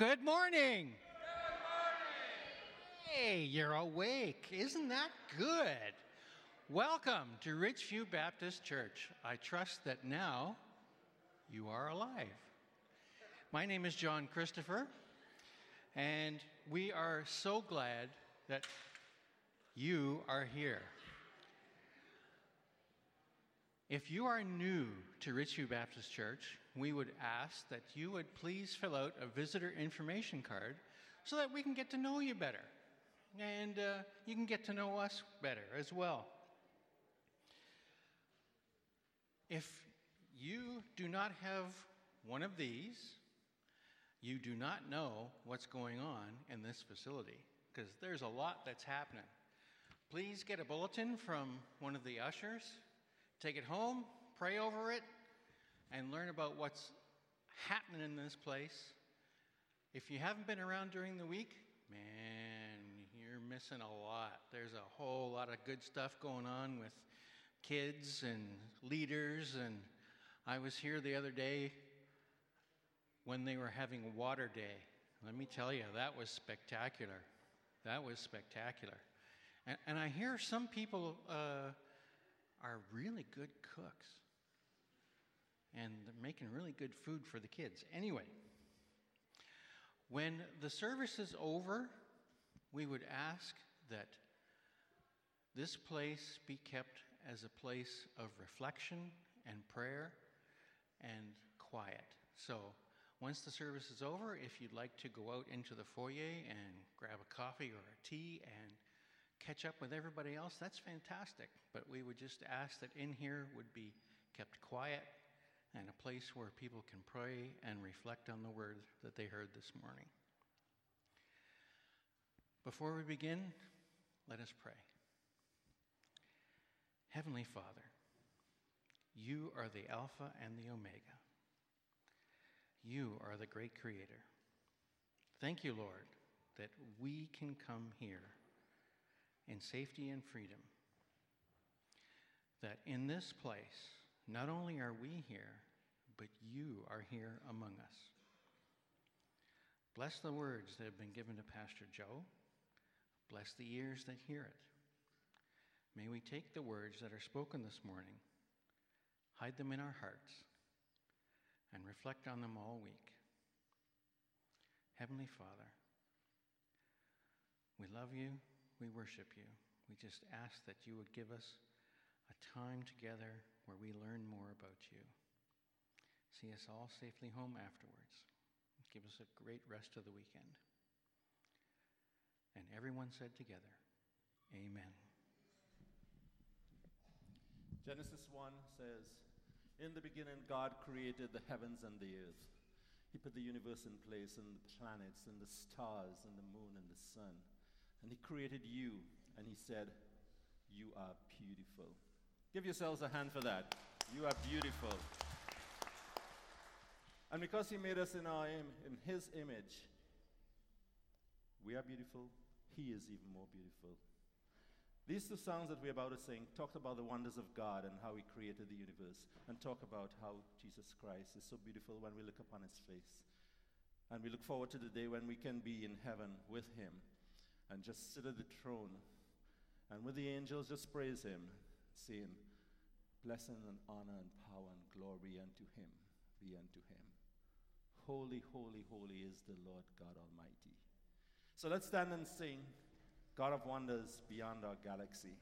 Good morning. Good morning. Hey, you're awake. Isn't that good? Welcome to Richview Baptist Church. I trust that now you are alive. My name is John Christopher, and we are so glad that you are here. If you are new to Richview Baptist Church, we would ask that you would please fill out a visitor information card so that we can get to know you better and uh, you can get to know us better as well. If you do not have one of these, you do not know what's going on in this facility because there's a lot that's happening. Please get a bulletin from one of the ushers, take it home, pray over it, and learn about what's happening in this place. If you haven't been around during the week, man, you're missing a lot. There's a whole lot of good stuff going on with kids and leaders. And I was here the other day when they were having Water Day. Let me tell you, that was spectacular. That was spectacular. And, and I hear some people uh, are really good cooks and they're making really good food for the kids. Anyway, when the service is over, we would ask that this place be kept as a place of reflection and prayer and quiet. So, once the service is over, if you'd like to go out into the foyer and grab a coffee or a tea and catch up with everybody else, that's fantastic. But we would just ask that in here would be kept quiet and a place where people can pray and reflect on the word that they heard this morning. Before we begin, let us pray. Heavenly Father, you are the Alpha and the Omega. You are the great Creator. Thank you, Lord, that we can come here in safety and freedom. That in this place, not only are we here, but you are here among us. Bless the words that have been given to Pastor Joe. Bless the ears that hear it. May we take the words that are spoken this morning, hide them in our hearts, and reflect on them all week. Heavenly Father, we love you, we worship you. We just ask that you would give us a time together where we learn more about you. See us all safely home afterwards. Give us a great rest of the weekend. And everyone said together, Amen. Genesis 1 says, In the beginning, God created the heavens and the earth. He put the universe in place, and the planets, and the stars, and the moon, and the sun. And He created you, and He said, You are beautiful. Give yourselves a hand for that. You are beautiful. And because He made us in, our Im- in His image, we are beautiful. He is even more beautiful. These two songs that we're about to sing talked about the wonders of God and how He created the universe, and talk about how Jesus Christ is so beautiful when we look upon His face. And we look forward to the day when we can be in heaven with Him and just sit at the throne and with the angels just praise Him, saying, Blessing and honor and power and glory unto Him be unto Him. Holy, holy, holy is the Lord God Almighty. So let's stand and sing God of Wonders Beyond Our Galaxy.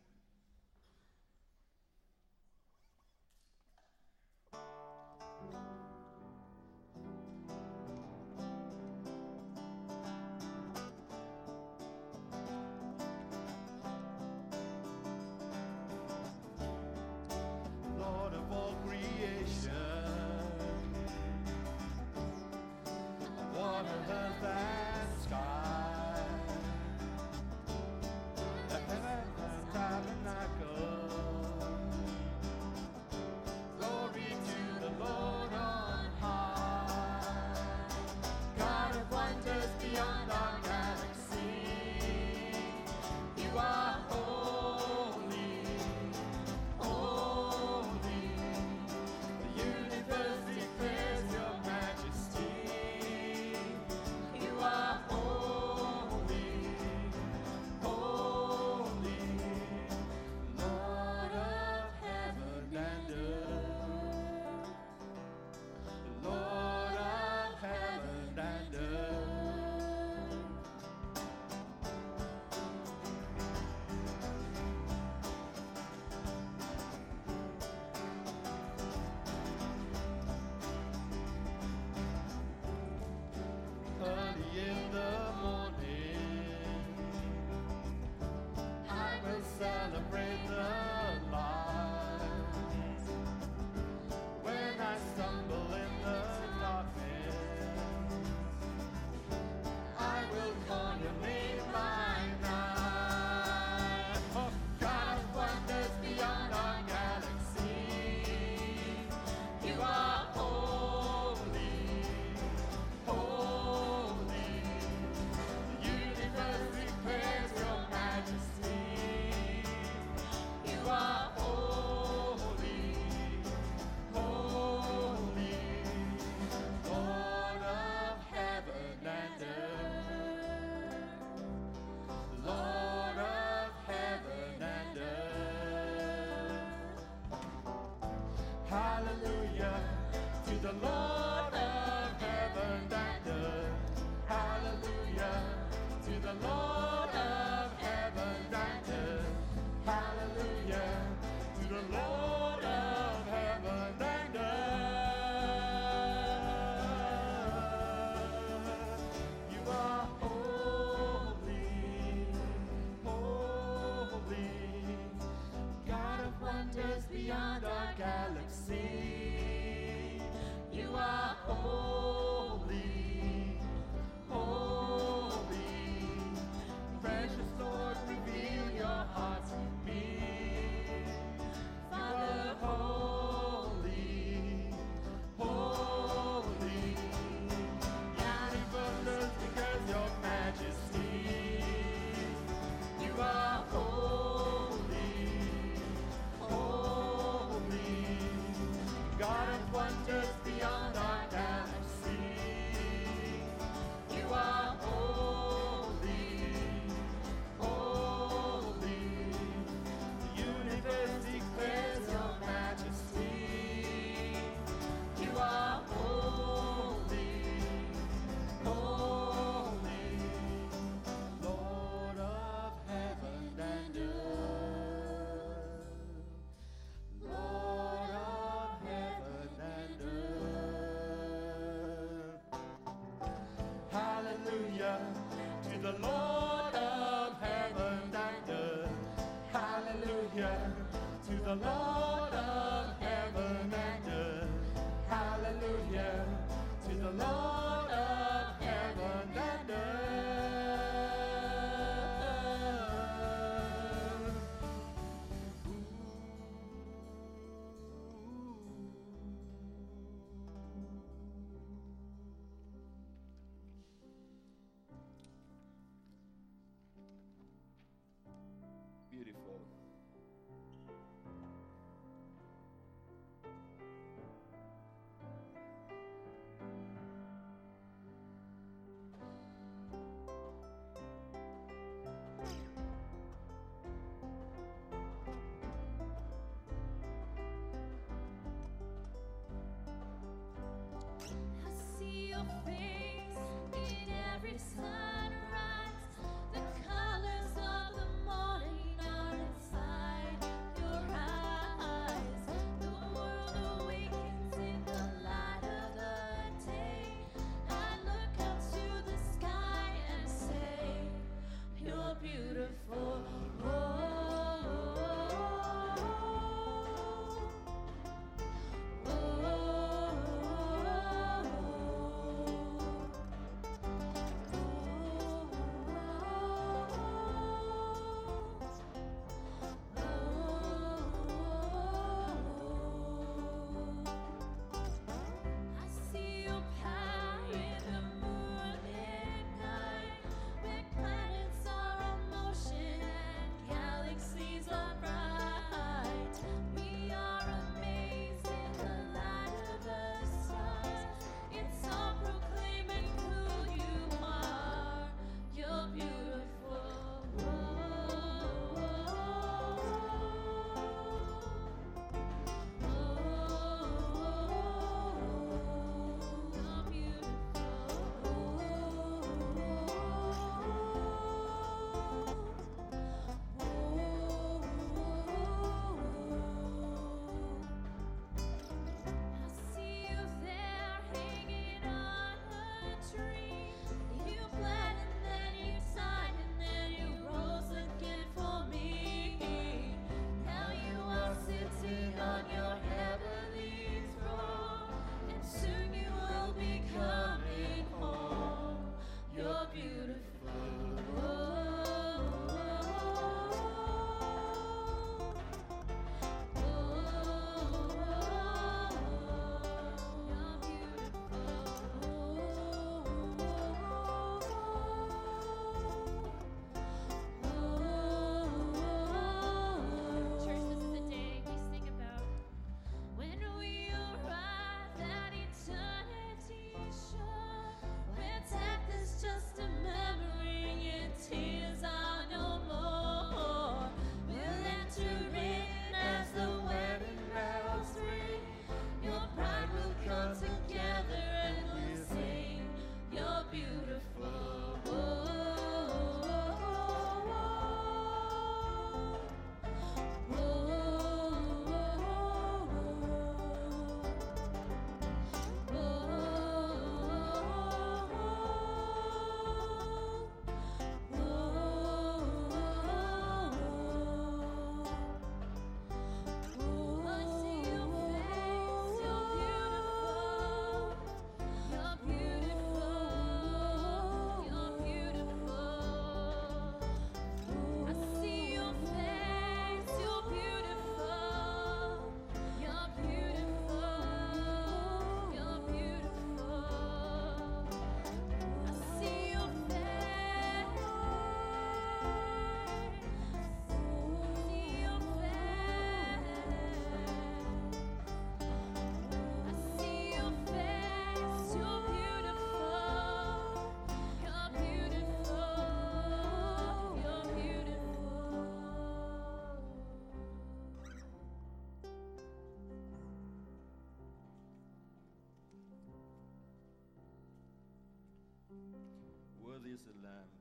Worthy is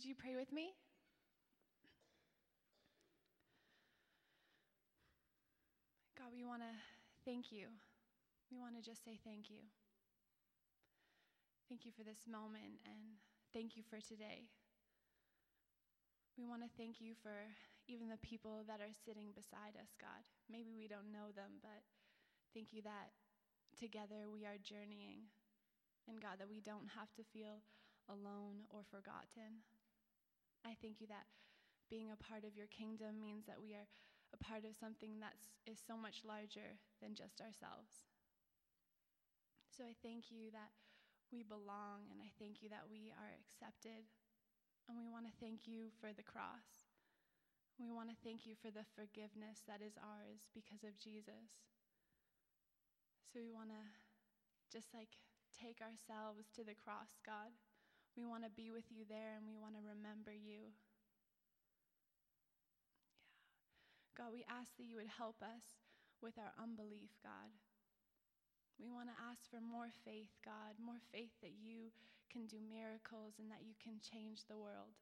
Would you pray with me? God, we want to thank you. We want to just say thank you. Thank you for this moment and thank you for today. We want to thank you for even the people that are sitting beside us, God. Maybe we don't know them, but thank you that together we are journeying. And God, that we don't have to feel alone or forgotten. I thank you that being a part of your kingdom means that we are a part of something that is so much larger than just ourselves. So I thank you that we belong, and I thank you that we are accepted. And we want to thank you for the cross. We want to thank you for the forgiveness that is ours because of Jesus. So we want to just like take ourselves to the cross, God. We want to be with you there and we want to remember you. Yeah. God, we ask that you would help us with our unbelief, God. We want to ask for more faith, God, more faith that you can do miracles and that you can change the world.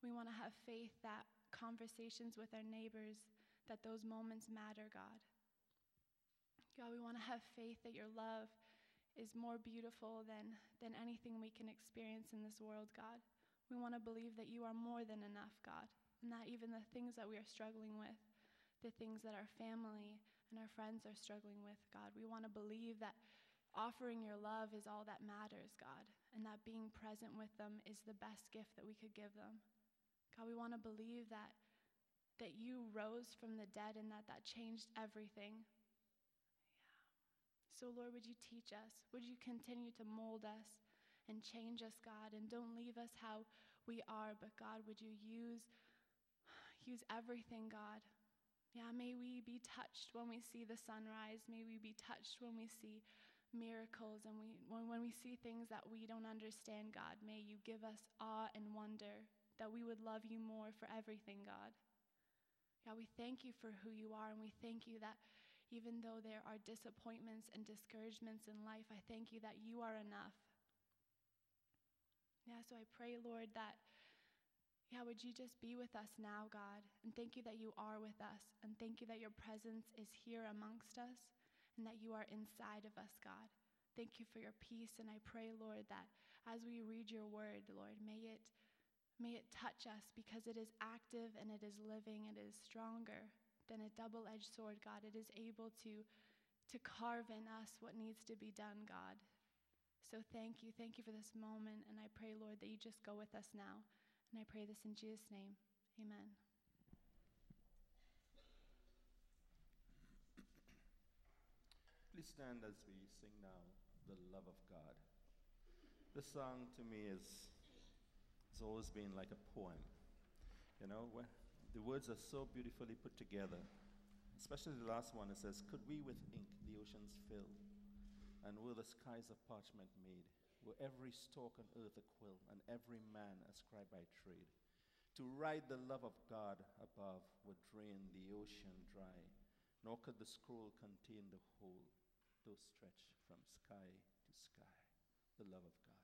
We want to have faith that conversations with our neighbors, that those moments matter, God. God, we want to have faith that your love is more beautiful than, than anything we can experience in this world, God. We want to believe that you are more than enough, God, and that even the things that we are struggling with, the things that our family and our friends are struggling with, God. We want to believe that offering your love is all that matters, God, and that being present with them is the best gift that we could give them. God, we want to believe that that you rose from the dead and that that changed everything. Yeah. So Lord, would you teach us? Would you continue to mold us and change us, God, and don't leave us how we are, but God, would you use use everything, God, yeah, may we be touched when we see the sunrise. May we be touched when we see miracles and we, when, when we see things that we don't understand, God. May you give us awe and wonder that we would love you more for everything, God. God, we thank you for who you are, and we thank you that even though there are disappointments and discouragements in life, I thank you that you are enough. Yeah, so I pray, Lord, that yeah, would you just be with us now, God? And thank you that you are with us. And thank you that your presence is here amongst us and that you are inside of us, God. Thank you for your peace. And I pray, Lord, that as we read your word, Lord, may it, may it touch us because it is active and it is living, it is stronger than a double edged sword, God. It is able to, to carve in us what needs to be done, God. So thank you. Thank you for this moment. And I pray, Lord, that you just go with us now. And I pray this in Jesus' name. Amen. Please stand as we sing now, The Love of God. This song to me is has always been like a poem. You know, when the words are so beautifully put together. Especially the last one, it says, Could we with ink the oceans fill, and were the skies of parchment made? were every stalk on earth a quill, and every man a scribe by trade. To write the love of God above would drain the ocean dry, nor could the scroll contain the whole, though stretch from sky to sky, the love of God.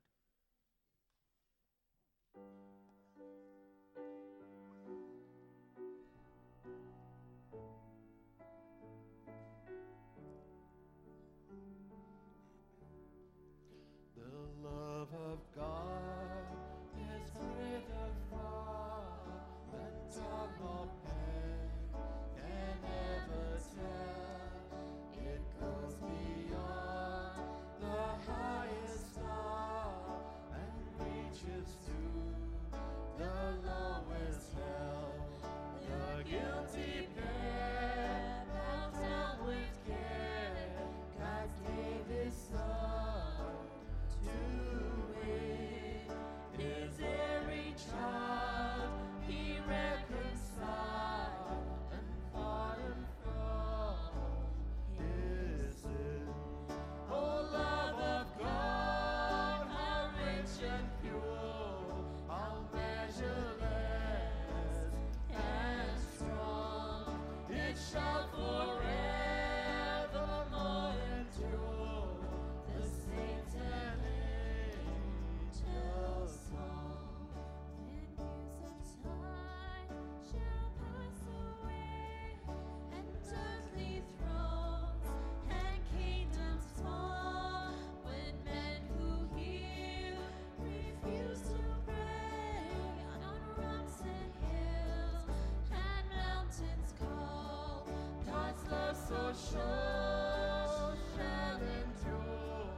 soul shall endure.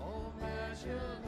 Oh, measure.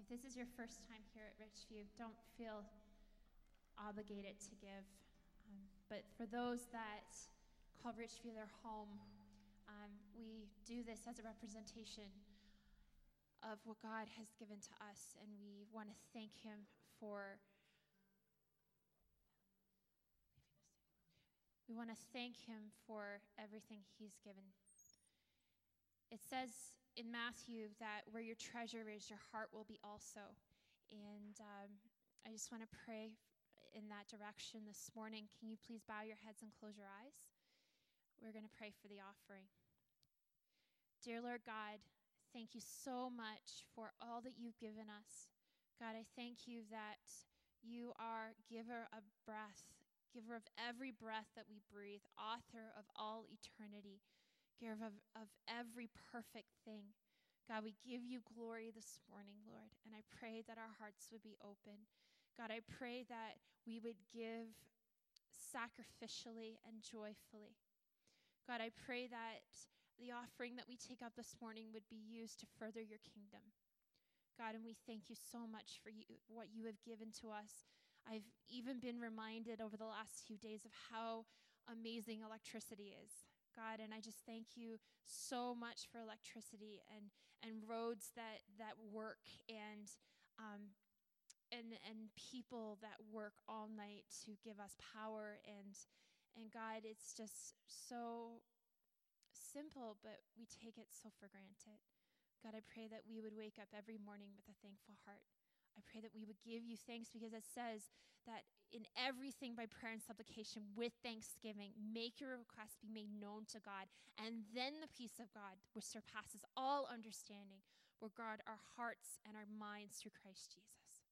this is your first time here at Richview, don't feel obligated to give. Um, but for those that call Richview their home, um, we do this as a representation of what God has given to us, and we want to thank Him for We want to thank him for everything he's given. It says in Matthew that where your treasure is, your heart will be also. And um, I just want to pray in that direction this morning. Can you please bow your heads and close your eyes? We're going to pray for the offering. Dear Lord God, thank you so much for all that you've given us. God, I thank you that you are giver of breath giver of every breath that we breathe, author of all eternity, giver of, of every perfect thing. God, we give you glory this morning, Lord, and I pray that our hearts would be open. God, I pray that we would give sacrificially and joyfully. God, I pray that the offering that we take up this morning would be used to further your kingdom. God, and we thank you so much for you, what you have given to us I've even been reminded over the last few days of how amazing electricity is. God, and I just thank you so much for electricity and, and roads that, that work and, um, and, and people that work all night to give us power. And, and God, it's just so simple, but we take it so for granted. God, I pray that we would wake up every morning with a thankful heart. I pray that we would give you thanks because it says that in everything by prayer and supplication with thanksgiving, make your requests be made known to God. And then the peace of God, which surpasses all understanding, will guard our hearts and our minds through Christ Jesus.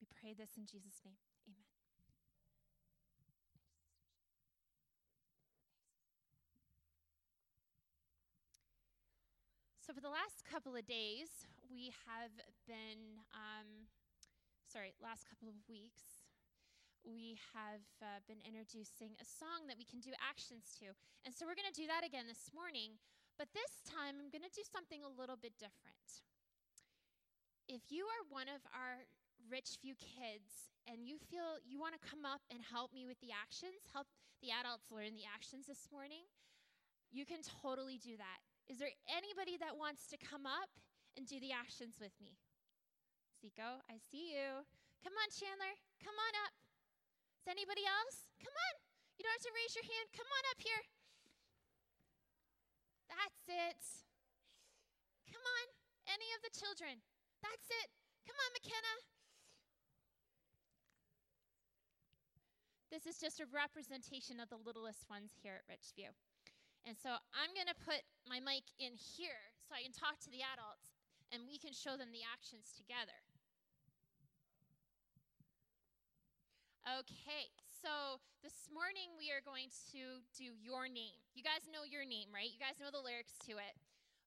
We pray this in Jesus' name. Amen. So, for the last couple of days, we have been um, sorry, last couple of weeks, we have uh, been introducing a song that we can do actions to. And so we're going to do that again this morning, but this time I'm going to do something a little bit different. If you are one of our Richview kids and you feel you want to come up and help me with the actions, help the adults learn the actions this morning, you can totally do that. Is there anybody that wants to come up and do the actions with me. Zico, I see you. Come on, Chandler. Come on up. Is anybody else? Come on. You don't have to raise your hand. Come on up here. That's it. Come on. Any of the children. That's it. Come on, McKenna. This is just a representation of the littlest ones here at Richview. And so I'm going to put my mic in here so I can talk to the adults and we can show them the actions together. Okay, so this morning we are going to do your name. You guys know your name, right? You guys know the lyrics to it.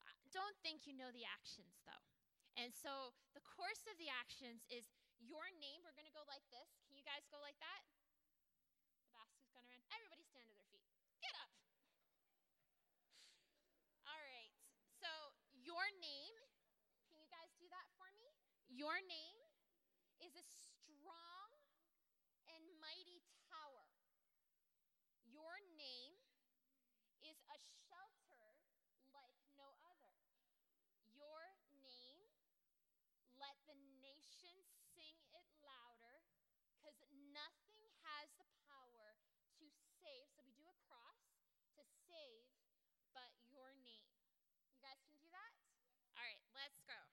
I Don't think you know the actions, though. And so the course of the actions is your name. We're going to go like this. Can you guys go like that? The basket's gone around. Everybody stand to their feet. Get up. All right. So your name, can you guys do that for me? Your name is a strong and mighty tower. Your name is a shelter like no other. Your name, let the nations sing it louder, because nothing has the power to save. So we do a cross to save, but your name. You guys can do that? All right, let's go.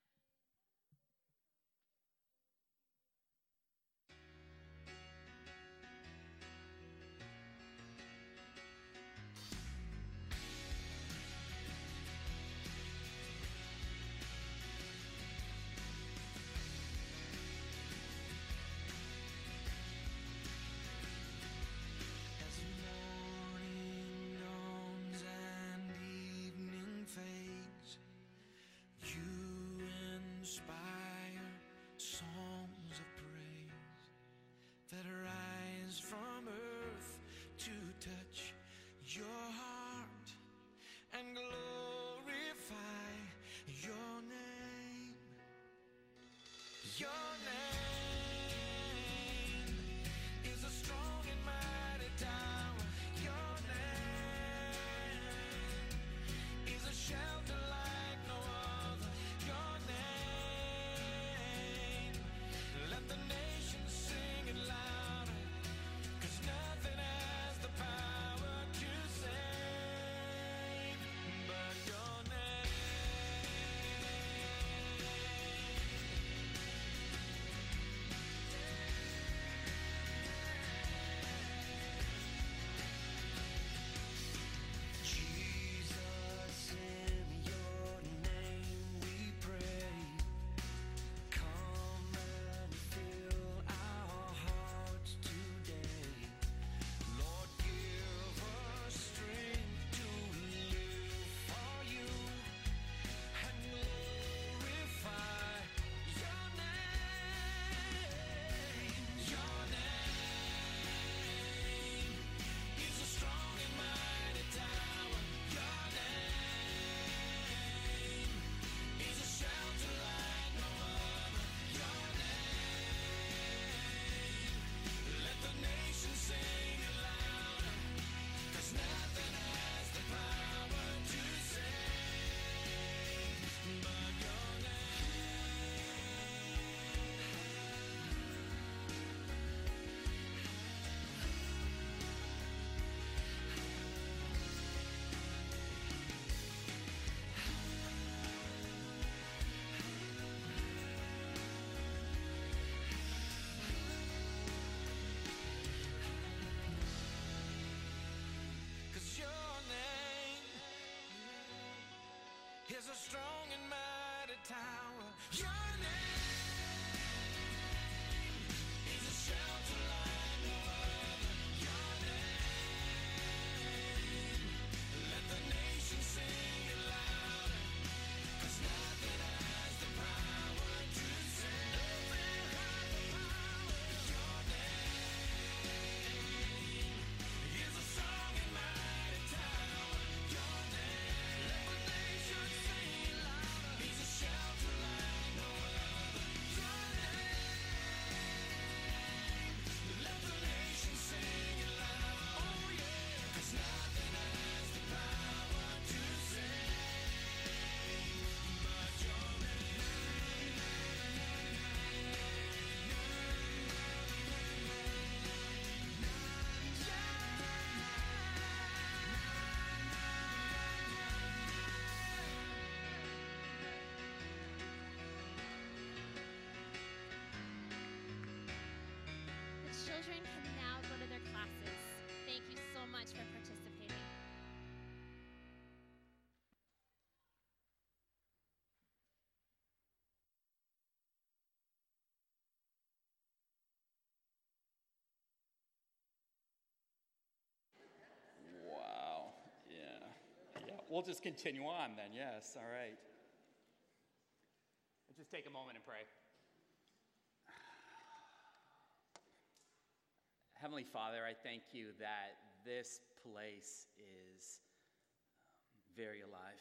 A strong and mighty tower. Your We'll just continue on then. Yes. All right. Let's just take a moment and pray. Heavenly Father, I thank you that this place is um, very alive.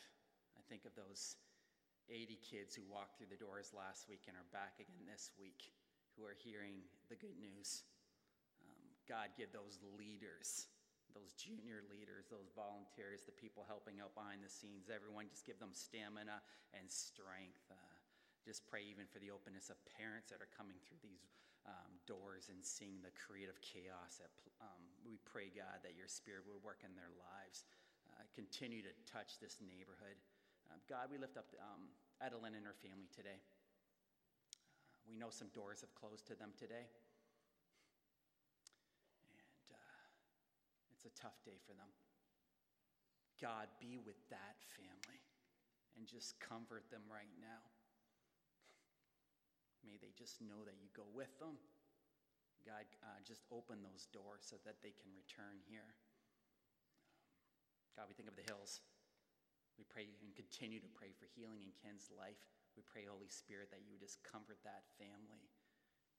I think of those 80 kids who walked through the doors last week and are back again this week who are hearing the good news. Um, God, give those leaders, those junior leaders, those volunteers, the people helping out behind the scenes, everyone, just give them stamina and strength. Uh, just pray even for the openness of parents that are coming through these um, doors and seeing the creative chaos. That um, we pray, God, that your spirit would work in their lives. Uh, continue to touch this neighborhood. Uh, God, we lift up um, Adeline and her family today. Uh, we know some doors have closed to them today. And uh, it's a tough day for them. God, be with that family and just comfort them right now. May they just know that you go with them. God, uh, just open those doors so that they can return here. God, we think of the hills. We pray and continue to pray for healing in Ken's life. We pray, Holy Spirit, that you would just comfort that family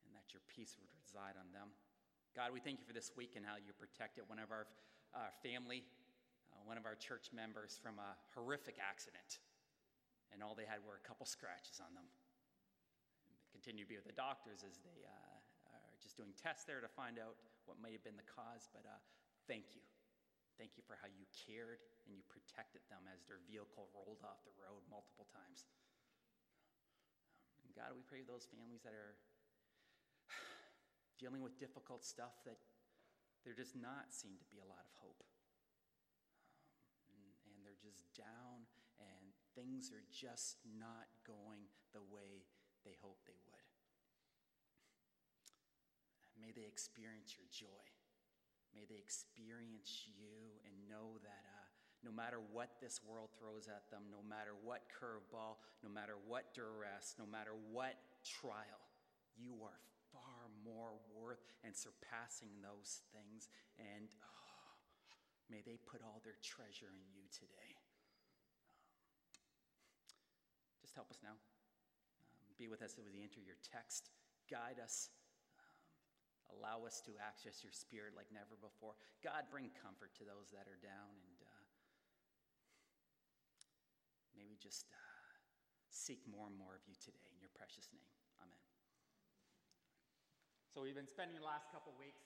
and that your peace would reside on them. God, we thank you for this week and how you protected one of our uh, family, uh, one of our church members from a horrific accident. And all they had were a couple scratches on them. Continue to be with the doctors as they uh, are just doing tests there to find out what may have been the cause. But uh, thank you. Thank you for how you cared and you protected them as their vehicle rolled off the road multiple times. And God, we pray for those families that are dealing with difficult stuff that there does not seem to be a lot of hope. Um, and, and they're just down, and things are just not going the way they hope they would. May they experience your joy. May they experience you and know that uh, no matter what this world throws at them, no matter what curveball, no matter what duress, no matter what trial, you are more worth and surpassing those things. And oh, may they put all their treasure in you today. Um, just help us now. Um, be with us as we enter your text. Guide us. Um, allow us to access your spirit like never before. God, bring comfort to those that are down. And uh, may we just uh, seek more and more of you today in your precious name. So we've been spending the last couple weeks.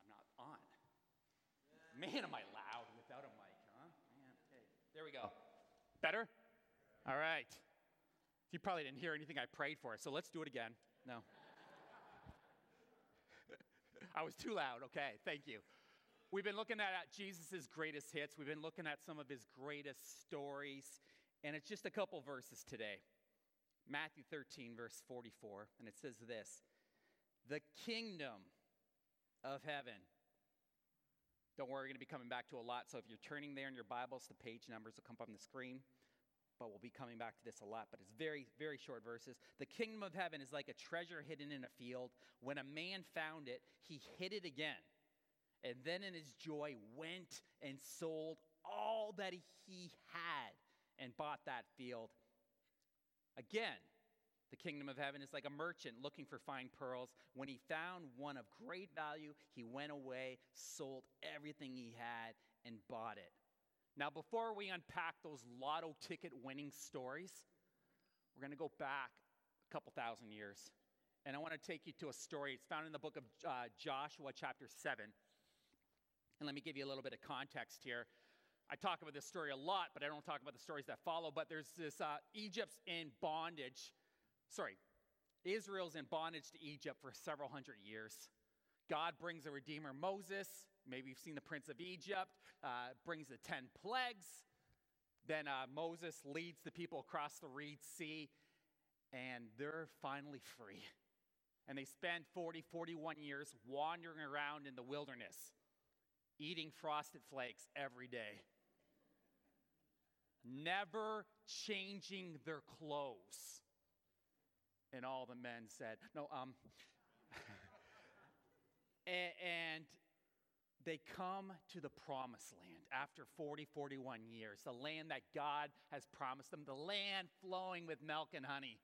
I'm not on. Man, am I loud without a mic, huh? Man. There we go. Better? All right. You probably didn't hear anything I prayed for, so let's do it again. No. I was too loud. Okay, thank you. We've been looking at Jesus' greatest hits. We've been looking at some of his greatest stories, and it's just a couple verses today. Matthew 13, verse 44, and it says this The kingdom of heaven. Don't worry, we're going to be coming back to a lot. So if you're turning there in your Bibles, the page numbers will come up on the screen. But we'll be coming back to this a lot. But it's very, very short verses. The kingdom of heaven is like a treasure hidden in a field. When a man found it, he hid it again. And then in his joy went and sold all that he had and bought that field. Again, the kingdom of heaven is like a merchant looking for fine pearls. When he found one of great value, he went away, sold everything he had, and bought it. Now, before we unpack those lotto ticket winning stories, we're going to go back a couple thousand years. And I want to take you to a story. It's found in the book of uh, Joshua, chapter 7. And let me give you a little bit of context here. I talk about this story a lot, but I don't talk about the stories that follow. But there's this uh, Egypt's in bondage. Sorry, Israel's in bondage to Egypt for several hundred years. God brings a redeemer, Moses. Maybe you've seen the Prince of Egypt, uh, brings the 10 plagues. Then uh, Moses leads the people across the Reed Sea, and they're finally free. And they spend 40, 41 years wandering around in the wilderness, eating frosted flakes every day, never changing their clothes. And all the men said, No, um, and they come to the promised land after 40, 41 years, the land that God has promised them, the land flowing with milk and honey.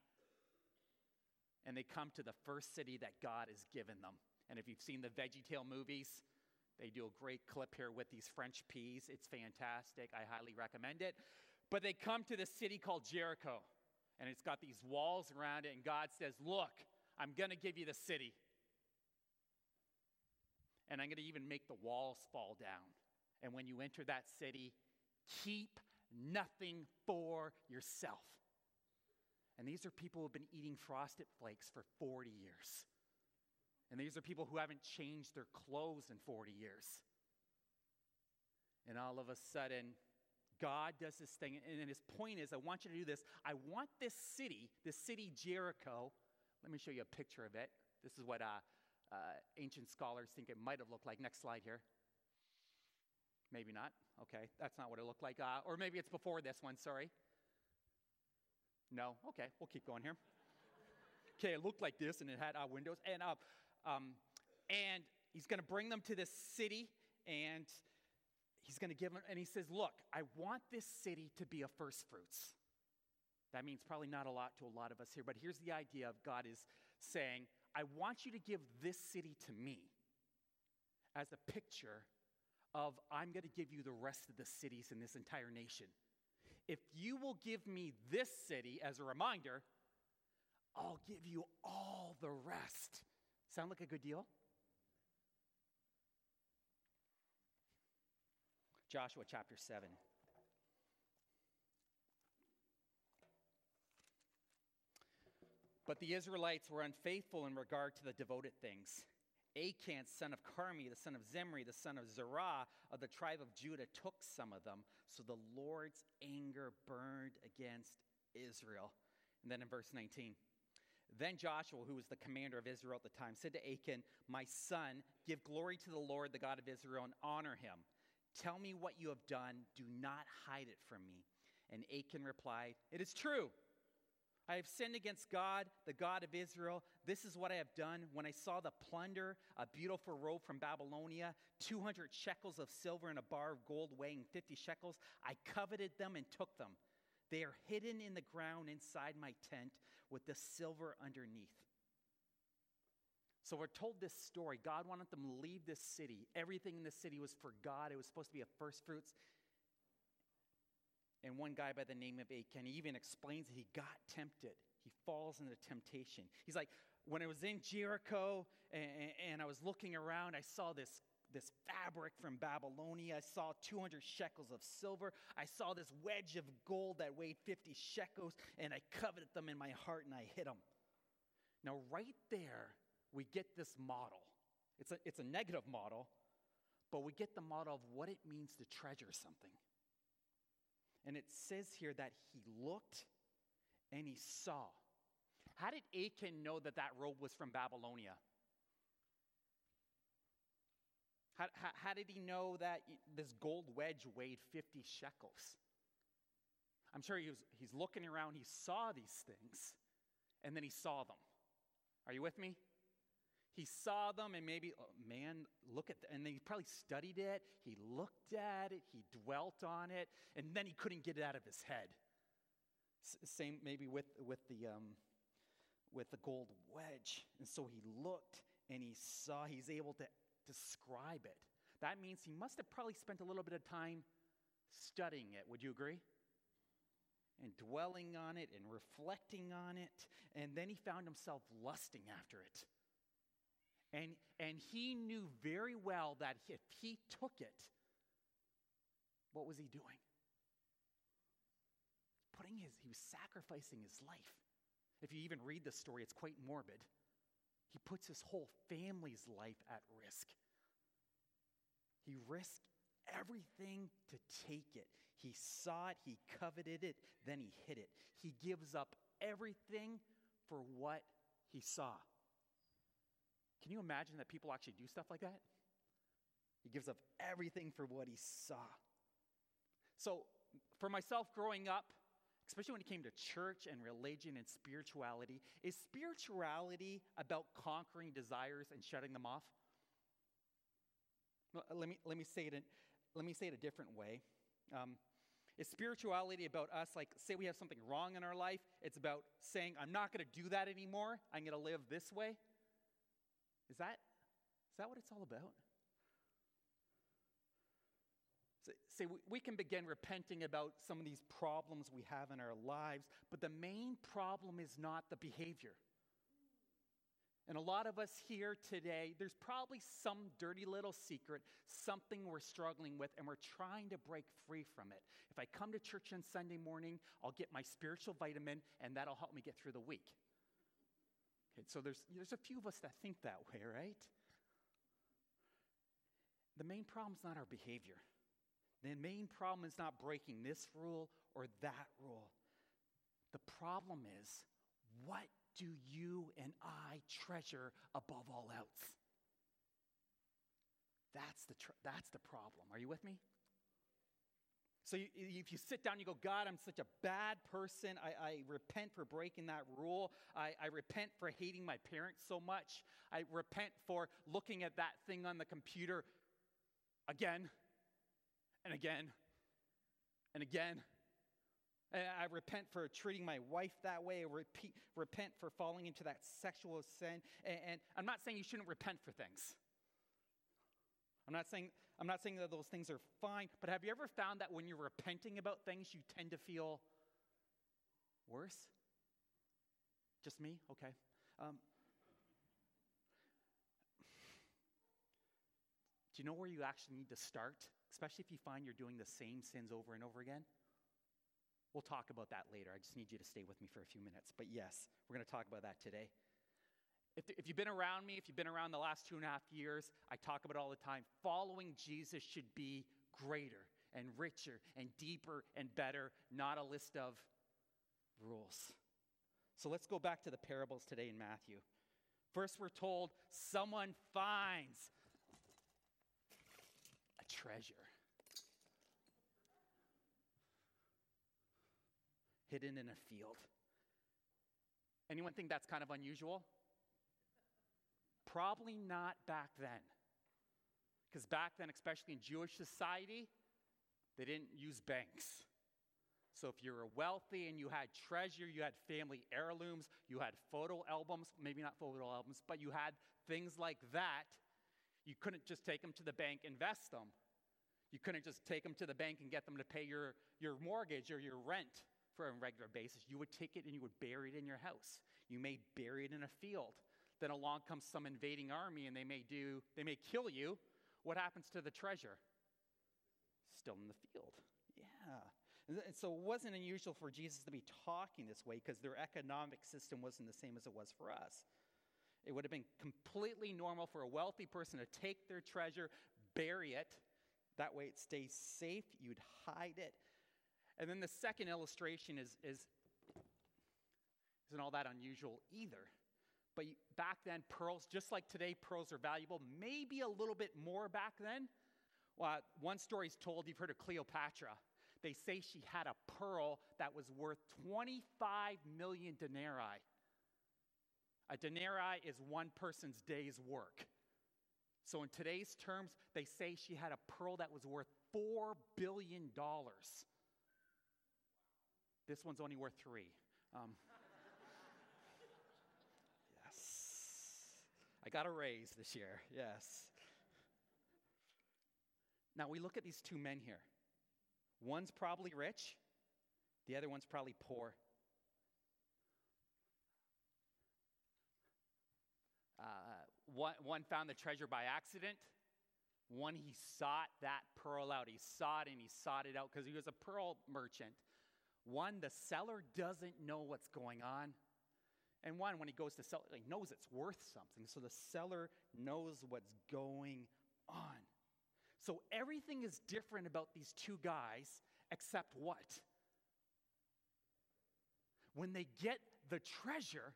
And they come to the first city that God has given them. And if you've seen the VeggieTale movies, they do a great clip here with these French peas. It's fantastic. I highly recommend it. But they come to the city called Jericho, and it's got these walls around it, and God says, Look, I'm going to give you the city and I'm going to even make the walls fall down. And when you enter that city, keep nothing for yourself. And these are people who have been eating frosted flakes for 40 years. And these are people who haven't changed their clothes in 40 years. And all of a sudden, God does this thing. And his point is I want you to do this. I want this city, this city Jericho. Let me show you a picture of it. This is what uh, uh, ancient scholars think it might have looked like. Next slide here. Maybe not. Okay, that's not what it looked like. Uh, or maybe it's before this one, sorry. No? Okay, we'll keep going here. Okay, it looked like this and it had uh, windows. And, uh, um, and he's going to bring them to this city and he's going to give him, and he says, Look, I want this city to be a first fruits. That means probably not a lot to a lot of us here, but here's the idea of God is saying, I want you to give this city to me as a picture of I'm going to give you the rest of the cities in this entire nation. If you will give me this city as a reminder, I'll give you all the rest. Sound like a good deal? Joshua chapter 7. But the Israelites were unfaithful in regard to the devoted things. Achan, son of Carmi, the son of Zimri, the son of Zerah of the tribe of Judah, took some of them. So the Lord's anger burned against Israel. And then in verse 19, then Joshua, who was the commander of Israel at the time, said to Achan, My son, give glory to the Lord, the God of Israel, and honor him. Tell me what you have done. Do not hide it from me. And Achan replied, It is true. I have sinned against God, the God of Israel. This is what I have done. When I saw the plunder, a beautiful robe from Babylonia, 200 shekels of silver, and a bar of gold weighing 50 shekels, I coveted them and took them. They are hidden in the ground inside my tent with the silver underneath. So we're told this story. God wanted them to leave this city. Everything in the city was for God, it was supposed to be a first fruits. And one guy by the name of Achan even explains that he got tempted. He falls into temptation. He's like, when I was in Jericho and, and, I was looking around, I saw this, this fabric from Babylonia. I saw 200 shekels of silver. I saw this wedge of gold that weighed 50 shekels, and I coveted them in my heart and I hid them. Now, right there, we get this model. It's a, it's a negative model, but we get the model of what it means to treasure something. And it says here that he looked and he saw. How did Achan know that that robe was from Babylonia? How, how, how, did he know that this gold wedge weighed 50 shekels? I'm sure he was, he's looking around, he saw these things, and then he saw them. Are you with me? He saw them and maybe, oh, man, look at that. And he probably studied it. He looked at it. He dwelt on it. And then he couldn't get it out of his head. S- same maybe with, with, the, um, with the gold wedge. And so he looked and he saw, he's able to describe it. That means he must have probably spent a little bit of time studying it. Would you agree? And dwelling on it and reflecting on it. And then he found himself lusting after it. And, and he knew very well that if he took it, what was he doing? Putting his, he was sacrificing his life. If you even read the story, it's quite morbid. He puts his whole family's life at risk. He risked everything to take it. He saw it, he coveted it, then he hid it. He gives up everything for what he saw. Can you imagine that people actually do stuff like that? He gives up everything for what he saw. So, for myself growing up, especially when it came to church and religion and spirituality, is spirituality about conquering desires and shutting them off? Let me, let me, say, it in, let me say it a different way. Um, is spirituality about us, like, say we have something wrong in our life? It's about saying, I'm not going to do that anymore. I'm going to live this way. Is that, is that what it's all about? Say, say we, we can begin repenting about some of these problems we have in our lives, but the main problem is not the behavior. And a lot of us here today, there's probably some dirty little secret, something we're struggling with, and we're trying to break free from it. If I come to church on Sunday morning, I'll get my spiritual vitamin, and that'll help me get through the week. So there's, there's a few of us that think that way, right? The main problem is not our behavior. The main problem is not breaking this rule or that rule. The problem is what do you and I treasure above all else? That's the, tr- that's the problem. Are you with me? So you, if you sit down, you go, God, I'm such a bad person. I, I repent for breaking that rule. I, I repent for hating my parents so much. I repent for looking at that thing on the computer again and again and again. I repent for treating my wife that way. I repeat, repent for falling into that sexual sin. And, and I'm not saying you shouldn't repent for things. I'm not saying I'm not saying that those things are fine, but have you ever found that when you're repenting about things, you tend to feel worse? Just me? Okay. Um, do you know where you actually need to start, especially if you find you're doing the same sins over and over again? We'll talk about that later. I just need you to stay with me for a few minutes. But yes, we're going to talk about that today. If, if you've been around me, if you've been around the last two and a half years, I talk about it all the time. Following Jesus should be greater and richer and deeper and better, not a list of rules. So let's go back to the parables today in Matthew. First, we're told someone finds a treasure hidden in a field. Anyone think that's kind of unusual? Probably not back then. Because back then, especially in Jewish society, they didn't use banks. So if you were wealthy and you had treasure, you had family heirlooms, you had photo albums, maybe not photo albums, but you had things like that, you couldn't just take them to the bank, invest them. You couldn't just take them to the bank and get them to pay your, your mortgage or your rent for a regular basis. You would take it and you would bury it in your house. You may bury it in a field. Then along comes some invading army and they may do, they may kill you. What happens to the treasure? Still in the field. Yeah. And so it wasn't unusual for Jesus to be talking this way because their economic system wasn't the same as it was for us. It would have been completely normal for a wealthy person to take their treasure, bury it. That way it stays safe. You'd hide it. And then the second illustration is, is isn't all that unusual either. But back then, pearls, just like today, pearls are valuable, maybe a little bit more back then. Well, one story is told, you've heard of Cleopatra. They say she had a pearl that was worth 25 million denarii. A denarii is one person's day's work. So, in today's terms, they say she had a pearl that was worth $4 billion. This one's only worth three. Um, I got a raise this year, yes. Now, we look at these two men here. One's probably rich, the other one's probably poor. Uh, one, one found the treasure by accident. One, he sought that pearl out. He sought and he sought it out because he was a pearl merchant. One, the seller doesn't know what's going on. And one, when he goes to sell, he knows it's worth something. So the seller knows what's going on. So everything is different about these two guys, except what? When they get the treasure,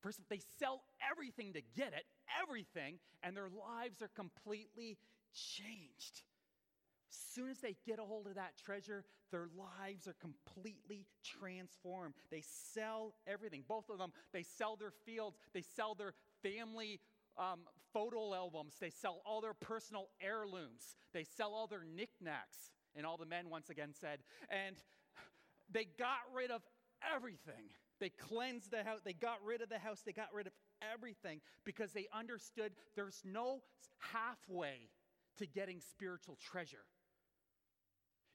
First, they sell everything to get it, everything, and their lives are completely changed. Soon as they get a hold of that treasure, their lives are completely transformed. They sell everything. Both of them, they sell their fields, they sell their family um, photo albums, they sell all their personal heirlooms, they sell all their knickknacks. And all the men once again said, and they got rid of everything. They cleansed the house, they got rid of the house, they got rid of everything because they understood there's no halfway to getting spiritual treasure.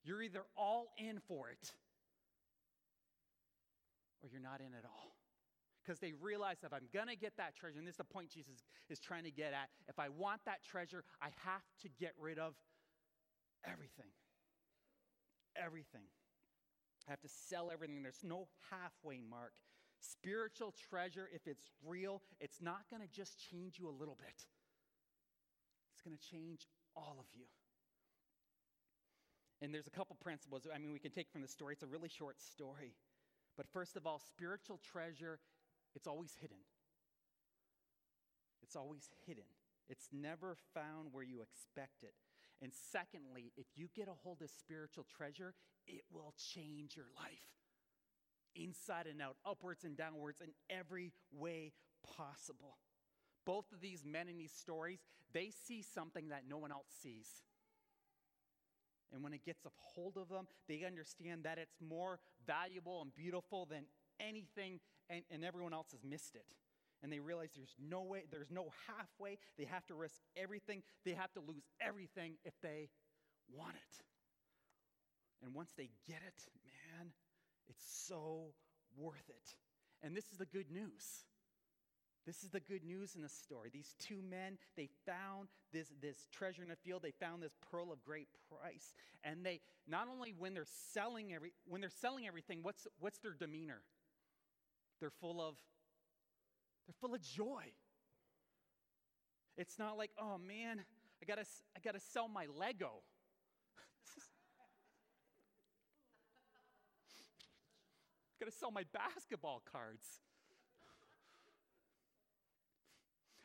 You're either all in for it or you're not in at all. Because they realize if I'm going to get that treasure, and this is the point Jesus is trying to get at, if I want that treasure, I have to get rid of everything. Everything. I have to sell everything. There's no halfway mark. Spiritual treasure, if it's real, it's not going to just change you a little bit, it's going to change all of you. And there's a couple principles. I mean, we can take from the story. It's a really short story. But first of all, spiritual treasure, it's always hidden. It's always hidden. It's never found where you expect it. And secondly, if you get a hold of spiritual treasure, it will change your life inside and out, upwards and downwards, in every way possible. Both of these men in these stories, they see something that no one else sees. And when it gets a hold of them, they understand that it's more valuable and beautiful than anything, and, and everyone else has missed it. And they realize there's no way, there's no halfway. They have to risk everything, they have to lose everything if they want it. And once they get it, man, it's so worth it. And this is the good news. This is the good news in the story. These two men, they found this, this treasure in a field, they found this pearl of great price. And they not only when they're selling every when they're selling everything, what's what's their demeanor? They're full of they're full of joy. It's not like, oh man, I gotta I gotta sell my Lego. gotta sell my basketball cards.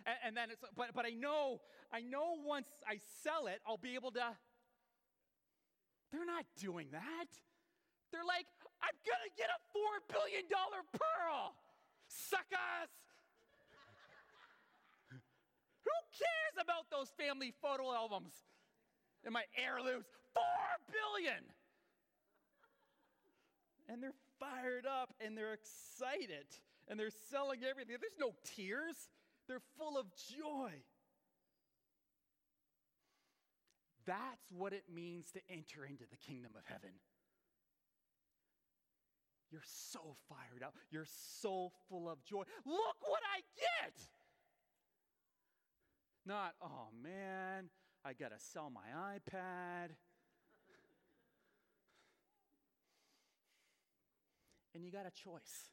And, and then it's, but, but I know, I know once I sell it, I'll be able to. They're not doing that. They're like, I'm gonna get a $4 billion pearl, suckers. Who cares about those family photo albums and my heirlooms? Four billion! And they're fired up and they're excited and they're selling everything. There's no tears, they're full of joy. That's what it means to enter into the kingdom of heaven. You're so fired up. You're so full of joy. Look what I get! Not, oh man, I gotta sell my iPad. And you got a choice.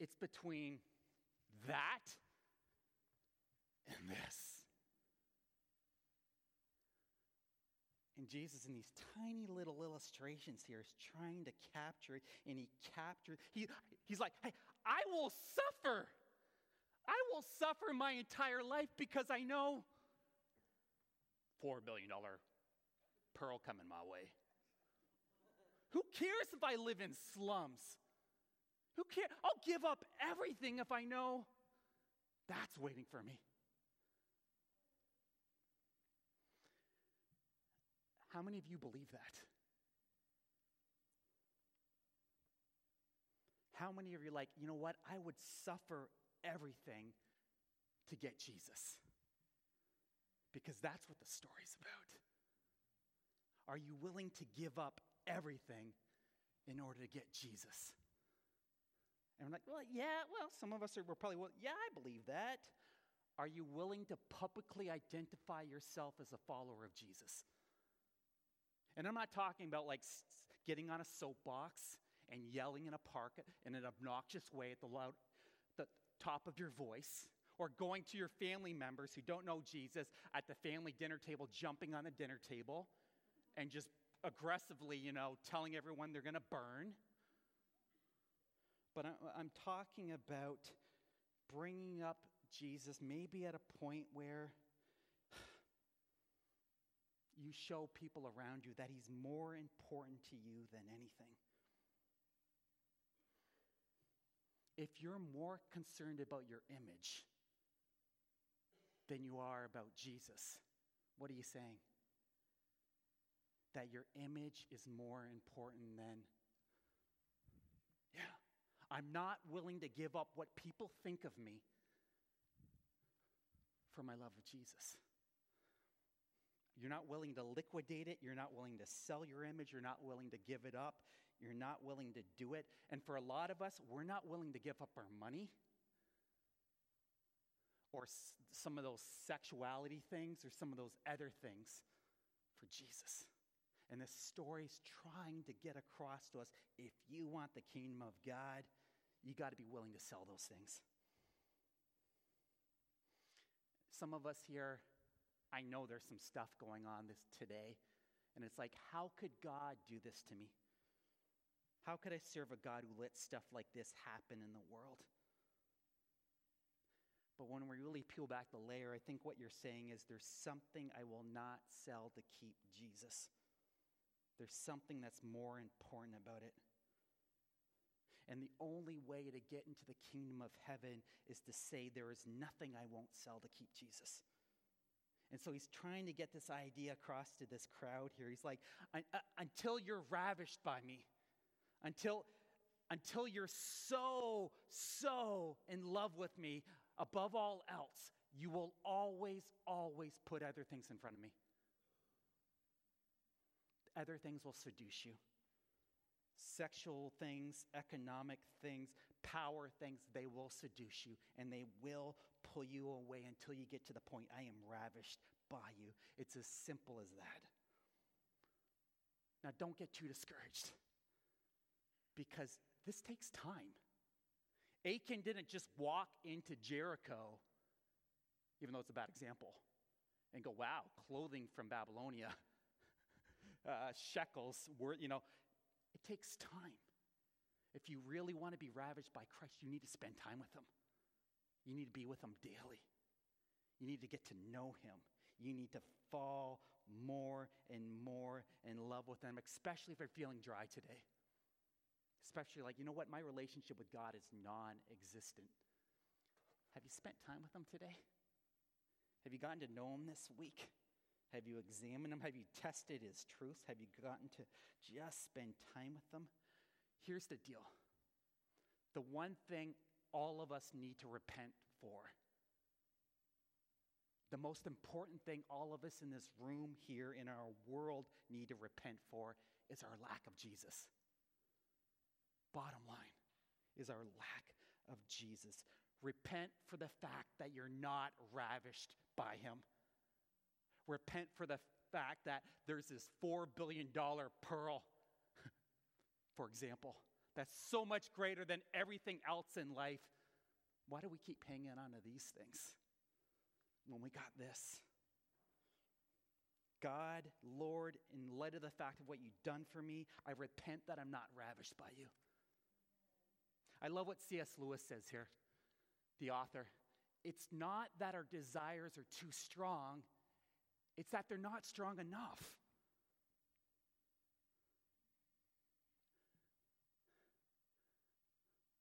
It's between that and this. And Jesus, in these tiny little illustrations here, is trying to capture it, and he captured. He, he's like, "Hey, I will suffer. I will suffer my entire life because I know four billion dollar pearl coming my way. Who cares if I live in slums? Who cares? I'll give up everything if I know that's waiting for me. How many of you believe that? How many of you are like, you know what? I would suffer everything to get Jesus. Because that's what the story's about. Are you willing to give up everything in order to get Jesus? And we're like, well, yeah, well, some of us are, we're probably, well, yeah, I believe that. Are you willing to publicly identify yourself as a follower of Jesus? And I'm not talking about like getting on a soapbox and yelling in a park in an obnoxious way at the loud, the top of your voice, or going to your family members who don't know Jesus at the family dinner table, jumping on the dinner table, and just aggressively, you know, telling everyone they're going to burn. But I'm talking about bringing up Jesus, maybe at a point where you show people around you that he's more important to you than anything. If you're more concerned about your image than you are about Jesus, what are you saying? That your image is more important than. Yeah. I'm not willing to give up what people think of me for my love of Jesus. You're not willing to liquidate it. You're not willing to sell your image. You're not willing to give it up. You're not willing to do it. And for a lot of us, we're not willing to give up our money or s- some of those sexuality things or some of those other things for Jesus. And this story's trying to get across to us if you want the kingdom of God, you got to be willing to sell those things. Some of us here, I know there's some stuff going on this today, and it's like, how could God do this to me? How could I serve a God who let stuff like this happen in the world? But when we really peel back the layer, I think what you're saying is there's something I will not sell to keep Jesus. There's something that's more important about it. And the only way to get into the kingdom of heaven is to say, There is nothing I won't sell to keep Jesus. And so he's trying to get this idea across to this crowd here. He's like, uh, Until you're ravished by me, until, until you're so, so in love with me, above all else, you will always, always put other things in front of me. Other things will seduce you. Sexual things, economic things, power things, they will seduce you and they will pull you away until you get to the point I am ravished by you. It's as simple as that. Now, don't get too discouraged because this takes time. Achan didn't just walk into Jericho, even though it's a bad example, and go, wow, clothing from Babylonia, uh, shekels, were, you know, it takes time. If you really want to be ravished by Christ, you need to spend time with Him. You need to be with Him daily. You need to get to know Him. You need to fall more and more in love with Him, especially if you're feeling dry today. Especially like, you know what? My relationship with God is non existent. Have you spent time with Him today? Have you gotten to know Him this week? Have you examined Him? Have you tested His truths? Have you gotten to just spend time with Him? Here's the deal the one thing all of us need to repent for. The most important thing all of us in this room here in our world need to repent for is our lack of Jesus. Bottom line is our lack of Jesus. Repent for the fact that you're not ravished by him. Repent for the fact that there's this $4 billion pearl, for example, that's so much greater than everything else in life. Why do we keep hanging on to these things when we got this? God, Lord, in light of the fact of what you've done for me, I repent that I'm not ravished by you. I love what C.S. Lewis says here, the author. It's not that our desires are too strong, it's that they're not strong enough.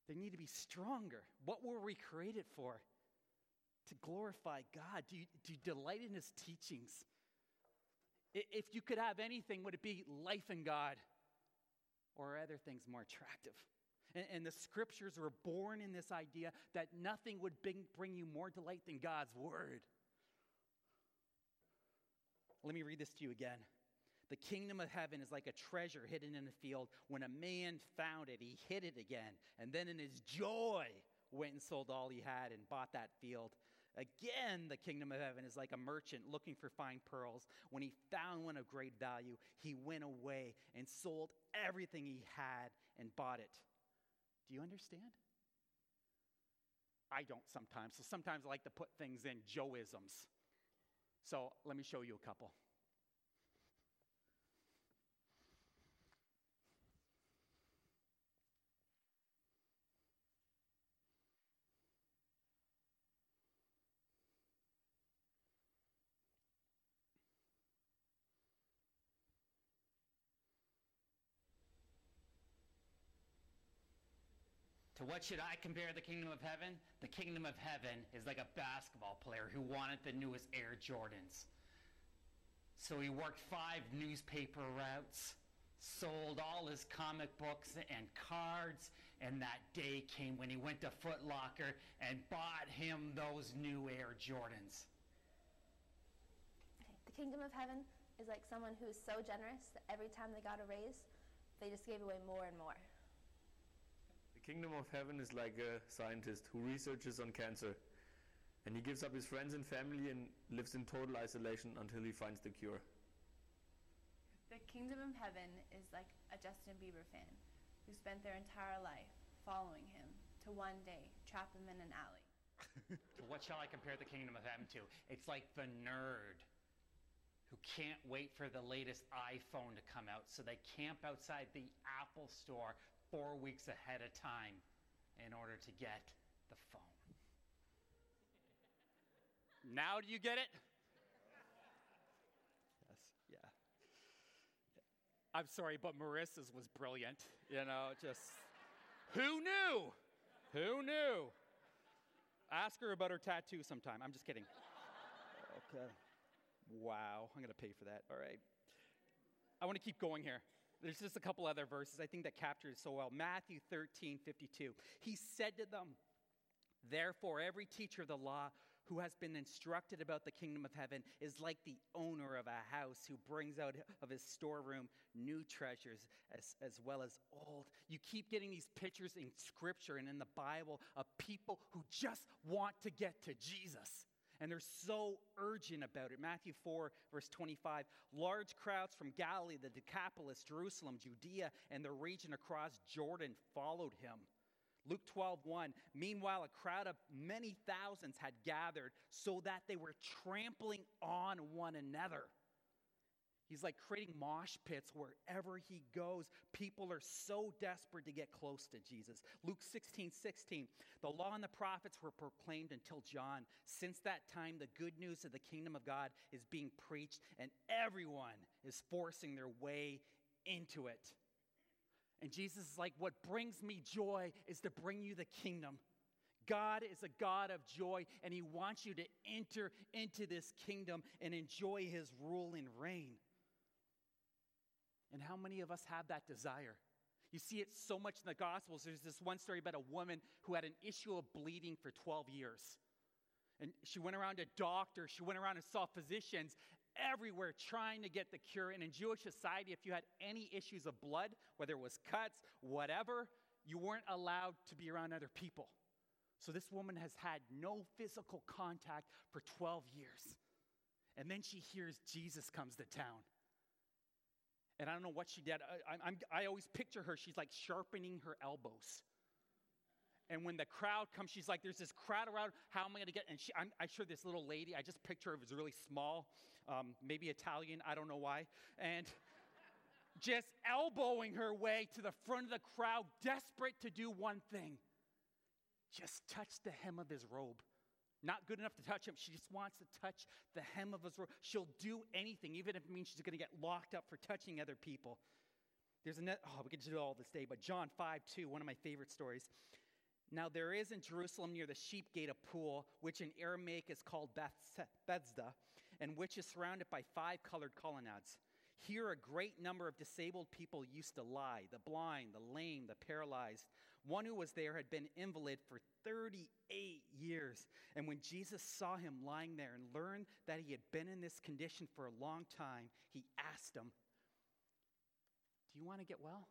They need to be stronger. What were we created for? To glorify God. Do you, delight in His teachings? If you could have anything, would it be life in God? Or are other things more attractive? And, and the scriptures were born in this idea that nothing would bring, bring you more delight than God's word. Let me read this to you again. The kingdom of heaven is like a treasure hidden in a field. When a man found it, he hid it again. And then in his joy, went and sold all he had and bought that field. Again, the kingdom of heaven is like a merchant looking for fine pearls. When he found one of great value, he went away and sold everything he had and bought it. Do you understand? I don't sometimes. So sometimes I like to put things in Joeisms. So let me show you a couple. What should I compare the kingdom of heaven? The kingdom of heaven is like a basketball player who wanted the newest Air Jordans. So he worked five newspaper routes, sold all his comic books and cards, and that day came when he went to Foot Locker and bought him those new Air Jordans. Okay, The kingdom of heaven is like someone who is so generous that every time they got a raise, they just gave away more and more. The kingdom of heaven is like a scientist who researches on cancer. And he gives up his friends and family and lives in total isolation until he finds the cure. The kingdom of heaven is like a Justin Bieber fan who spent their entire life following him to one day trap him in an alley. So what shall I compare the kingdom of heaven to? It's like the nerd who can't wait for the latest iPhone to come out, so they camp outside the Apple store four weeks ahead of time in order to get the phone. Now do you get it? Yes, yeah. I'm sorry, but Marissa's was brilliant. You know, just who knew? Who knew? Ask her about her tattoo sometime. I'm just kidding. Okay. Wow, I'm going to pay for that. All right. I want to keep going here. There's just a couple other verses I think that capture it so well. Matthew 13, 52. He said to them, Therefore, every teacher of the law who has been instructed about the kingdom of heaven is like the owner of a house who brings out of his storeroom new treasures as, as well as old. You keep getting these pictures in scripture and in the Bible of people who just want to get to Jesus. And they're so urgent about it. Matthew 4, verse 25. Large crowds from Galilee, the Decapolis, Jerusalem, Judea, and the region across Jordan followed him. Luke 12, 1. Meanwhile, a crowd of many thousands had gathered so that they were trampling on one another. He's like creating mosh pits wherever he goes. People are so desperate to get close to Jesus. Luke 16, 16. The law and the prophets were proclaimed until John. Since that time, the good news of the kingdom of God is being preached, and everyone is forcing their way into it. And Jesus is like, What brings me joy is to bring you the kingdom. God is a God of joy, and He wants you to enter into this kingdom and enjoy His rule and reign. And how many of us have that desire? You see it so much in the Gospels. There's this one story about a woman who had an issue of bleeding for 12 years. And she went around to doctors, she went around and saw physicians everywhere trying to get the cure. And in Jewish society, if you had any issues of blood, whether it was cuts, whatever, you weren't allowed to be around other people. So this woman has had no physical contact for 12 years. And then she hears Jesus comes to town. And I don't know what she did. I, I'm, I always picture her, she's like sharpening her elbows. And when the crowd comes, she's like, there's this crowd around. How am I going to get? And she, I'm, I'm sure this little lady, I just picture her, was really small, um, maybe Italian, I don't know why. And just elbowing her way to the front of the crowd, desperate to do one thing just touch the hem of his robe. Not good enough to touch him. She just wants to touch the hem of his robe. She'll do anything, even if it means she's going to get locked up for touching other people. There's another, oh, we could do all this day, but John 5 2, one of my favorite stories. Now there is in Jerusalem near the sheep gate a pool, which in Aramaic is called Beth- Bethesda, and which is surrounded by five colored colonnades. Here, a great number of disabled people used to lie the blind, the lame, the paralyzed. One who was there had been invalid for 38 years. And when Jesus saw him lying there and learned that he had been in this condition for a long time, he asked him, Do you want to get well?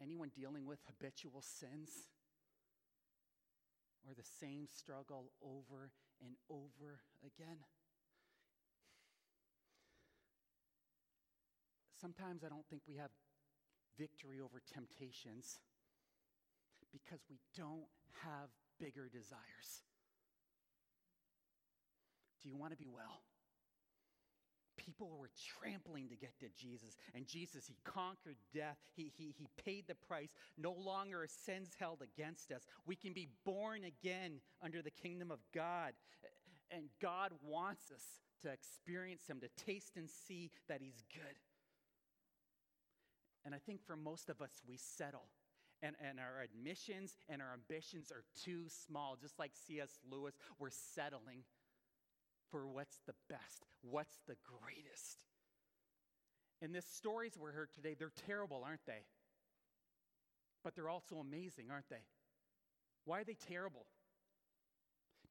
Anyone dealing with habitual sins? Or the same struggle over and over again? Sometimes I don't think we have victory over temptations because we don't have bigger desires. Do you want to be well? People were trampling to get to Jesus, and Jesus, He conquered death. He, he, he paid the price. No longer sins held against us. We can be born again under the kingdom of God. And God wants us to experience Him, to taste and see that He's good. And I think for most of us, we settle. And, and our admissions and our ambitions are too small. Just like C.S. Lewis, we're settling for what's the best, what's the greatest. And the stories we heard today, they're terrible, aren't they? But they're also amazing, aren't they? Why are they terrible?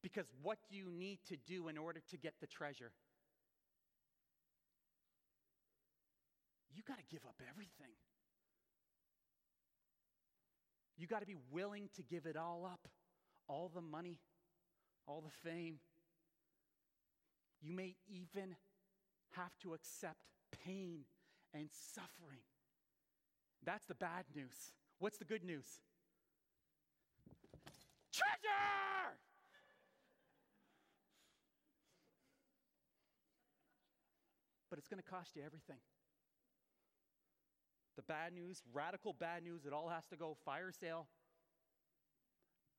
Because what you need to do in order to get the treasure? You got to give up everything. You got to be willing to give it all up all the money, all the fame. You may even have to accept pain and suffering. That's the bad news. What's the good news? Treasure! But it's going to cost you everything. The bad news, radical bad news, it all has to go fire sale.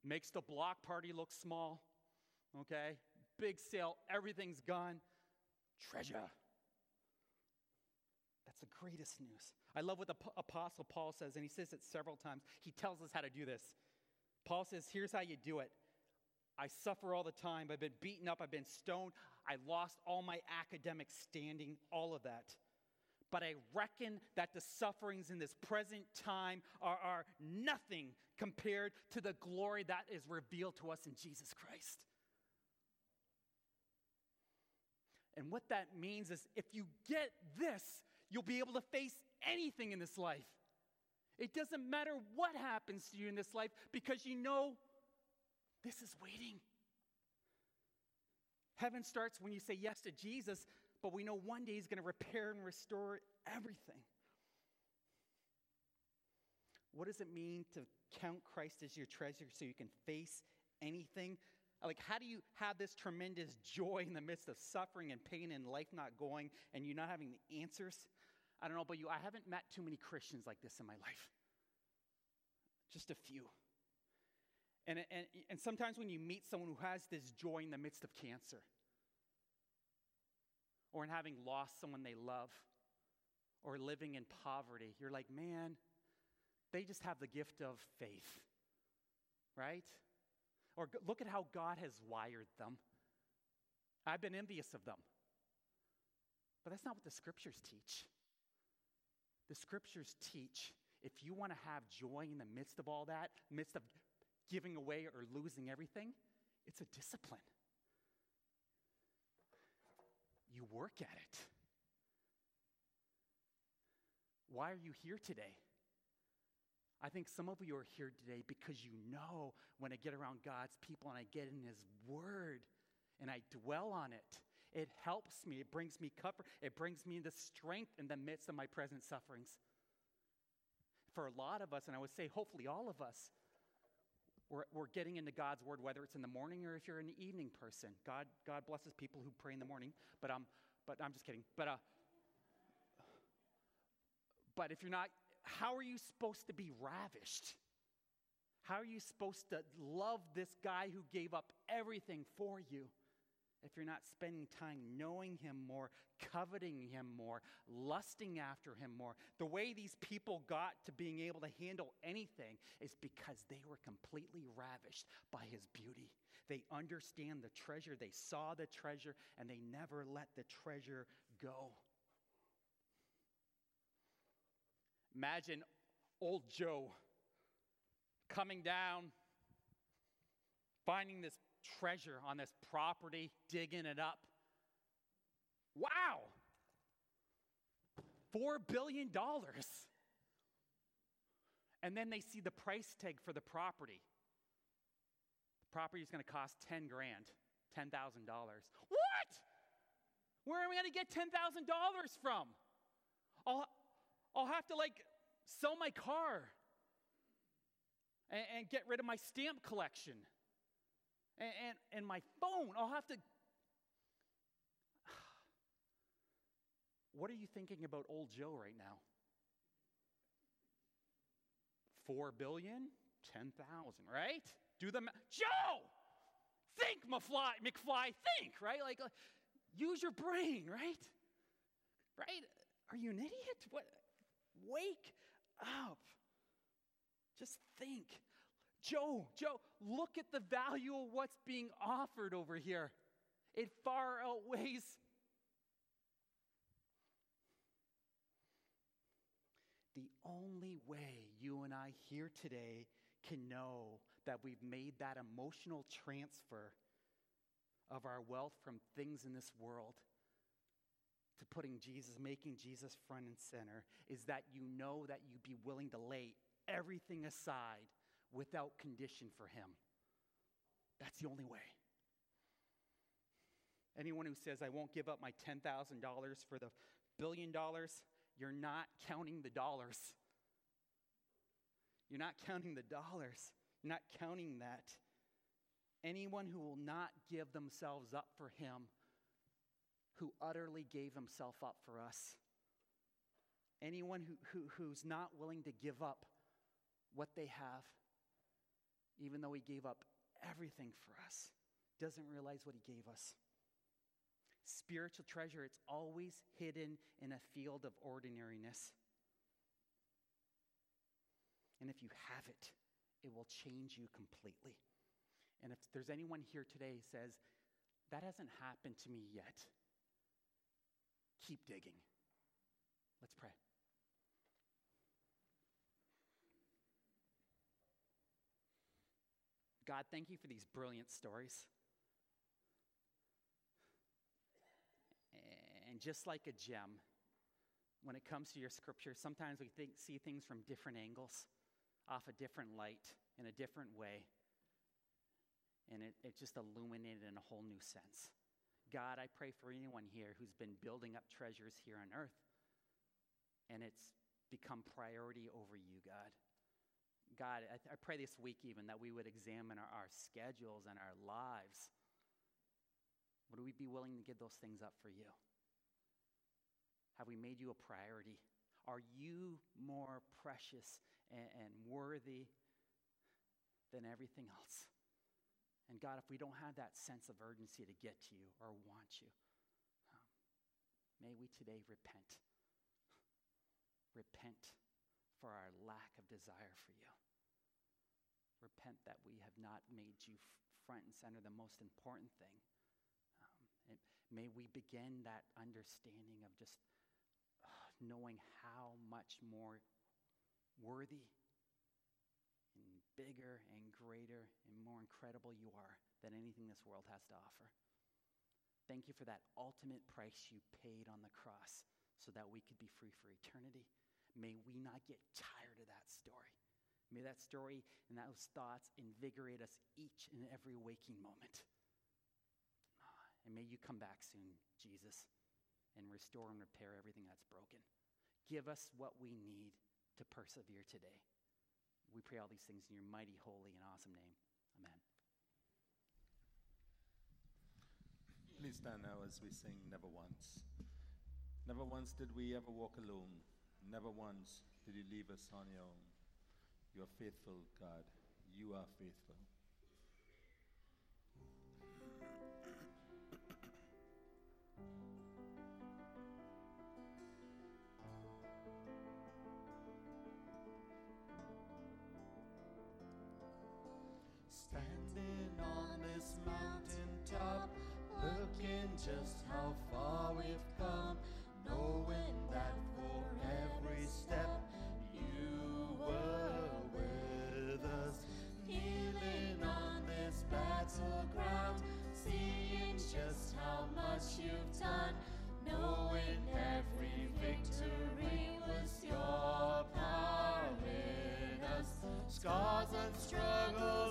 Makes the block party look small. Okay? Big sale, everything's gone. Treasure. That's the greatest news. I love what the P- Apostle Paul says, and he says it several times. He tells us how to do this. Paul says, Here's how you do it. I suffer all the time. I've been beaten up. I've been stoned. I lost all my academic standing, all of that. But I reckon that the sufferings in this present time are, are nothing compared to the glory that is revealed to us in Jesus Christ. And what that means is if you get this, you'll be able to face anything in this life. It doesn't matter what happens to you in this life because you know this is waiting. Heaven starts when you say yes to Jesus, but we know one day He's going to repair and restore everything. What does it mean to count Christ as your treasure so you can face anything? Like, how do you have this tremendous joy in the midst of suffering and pain and life not going and you not having the answers? I don't know about you, I haven't met too many Christians like this in my life. Just a few. And, and, and sometimes when you meet someone who has this joy in the midst of cancer, or in having lost someone they love, or living in poverty, you're like, man, they just have the gift of faith, right? Or look at how God has wired them. I've been envious of them. But that's not what the scriptures teach. The scriptures teach if you want to have joy in the midst of all that, midst of giving away or losing everything, it's a discipline. You work at it. Why are you here today? I think some of you are here today because you know when I get around God's people and I get in His Word and I dwell on it, it helps me. It brings me comfort. It brings me the strength in the midst of my present sufferings. For a lot of us, and I would say hopefully all of us, we're, we're getting into God's Word, whether it's in the morning or if you're an evening person. God, God blesses people who pray in the morning, but, um, but I'm just kidding. But, uh, but if you're not, how are you supposed to be ravished? How are you supposed to love this guy who gave up everything for you if you're not spending time knowing him more, coveting him more, lusting after him more? The way these people got to being able to handle anything is because they were completely ravished by his beauty. They understand the treasure, they saw the treasure, and they never let the treasure go. Imagine old Joe coming down, finding this treasure on this property, digging it up. Wow! $4 billion. And then they see the price tag for the property. The property is going to cost 10 grand, $10,000. What? Where am I going to get $10,000 from? I'll, I'll have to like sell my car and, and get rid of my stamp collection and, and, and my phone. I'll have to. What are you thinking about old Joe right now? Four billion, ten thousand, right? Do the math. Joe, think, McFly, McFly, think, right? Like, uh, use your brain, right? Right? Are you an idiot? What? Wake up. Just think. Joe, Joe, look at the value of what's being offered over here. It far outweighs. The only way you and I here today can know that we've made that emotional transfer of our wealth from things in this world to putting Jesus, making Jesus front and center, is that you know that you'd be willing to lay everything aside without condition for Him. That's the only way. Anyone who says, I won't give up my $10,000 for the billion dollars, you're not counting the dollars. You're not counting the dollars. You're not counting that. Anyone who will not give themselves up for Him, who utterly gave Himself up for us. Anyone who, who, who's not willing to give up what they have, even though He gave up everything for us, doesn't realize what He gave us. Spiritual treasure, it's always hidden in a field of ordinariness. And if you have it, it will change you completely. And if there's anyone here today who says, that hasn't happened to me yet, keep digging. Let's pray. God, thank you for these brilliant stories. And just like a gem, when it comes to your scripture, sometimes we think, see things from different angles, off a different light, in a different way. And it, it just illuminated in a whole new sense. God, I pray for anyone here who's been building up treasures here on earth, and it's become priority over you, God. God, I, I pray this week even that we would examine our, our schedules and our lives. Would we be willing to give those things up for you? Have we made you a priority? Are you more precious and, and worthy than everything else? And God, if we don't have that sense of urgency to get to you or want you, um, may we today repent. Repent for our lack of desire for you. Repent that we have not made you front and center, the most important thing. Um, and may we begin that understanding of just uh, knowing how much more worthy and bigger and greater and more incredible you are than anything this world has to offer. Thank you for that ultimate price you paid on the cross so that we could be free for eternity. May we not get tired of that story. May that story and those thoughts invigorate us each and every waking moment. And may you come back soon, Jesus, and restore and repair everything that's broken. Give us what we need to persevere today. We pray all these things in your mighty, holy, and awesome name. Amen. Please stand now as we sing Never Once. Never once did we ever walk alone. Never once did you leave us on your own. You are faithful, God. You are faithful. Standing on this mountain top, looking just how far we've come, what you've done, knowing every victory was your power in us. Scars and struggles.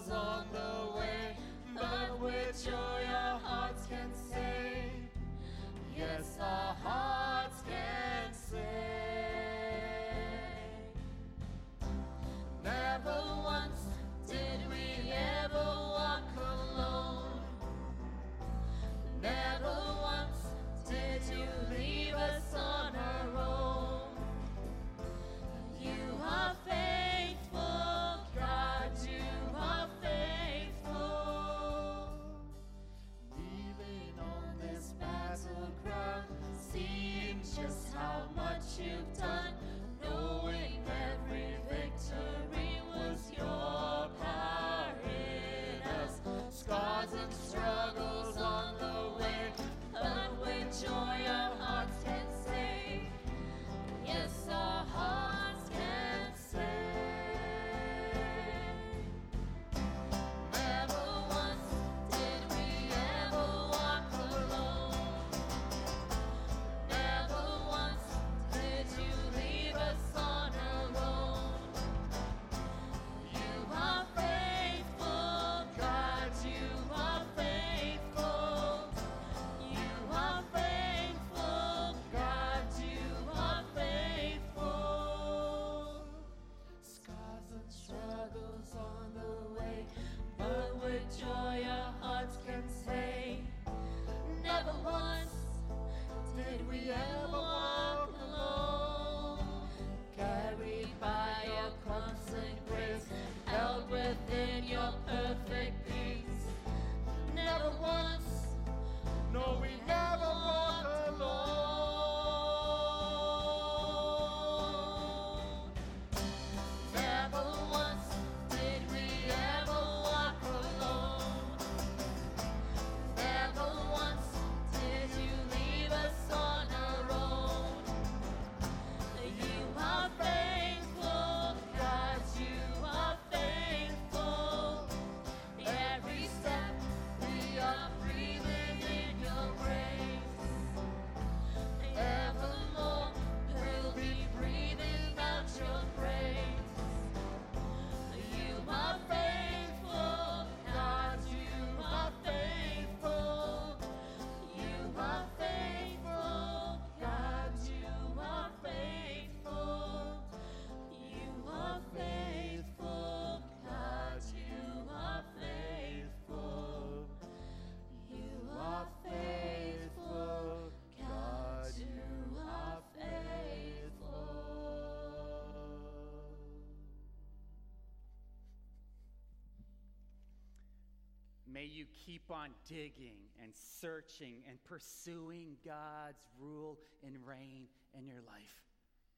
keep on digging and searching and pursuing God's rule and reign in your life.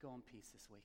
Go in peace this week.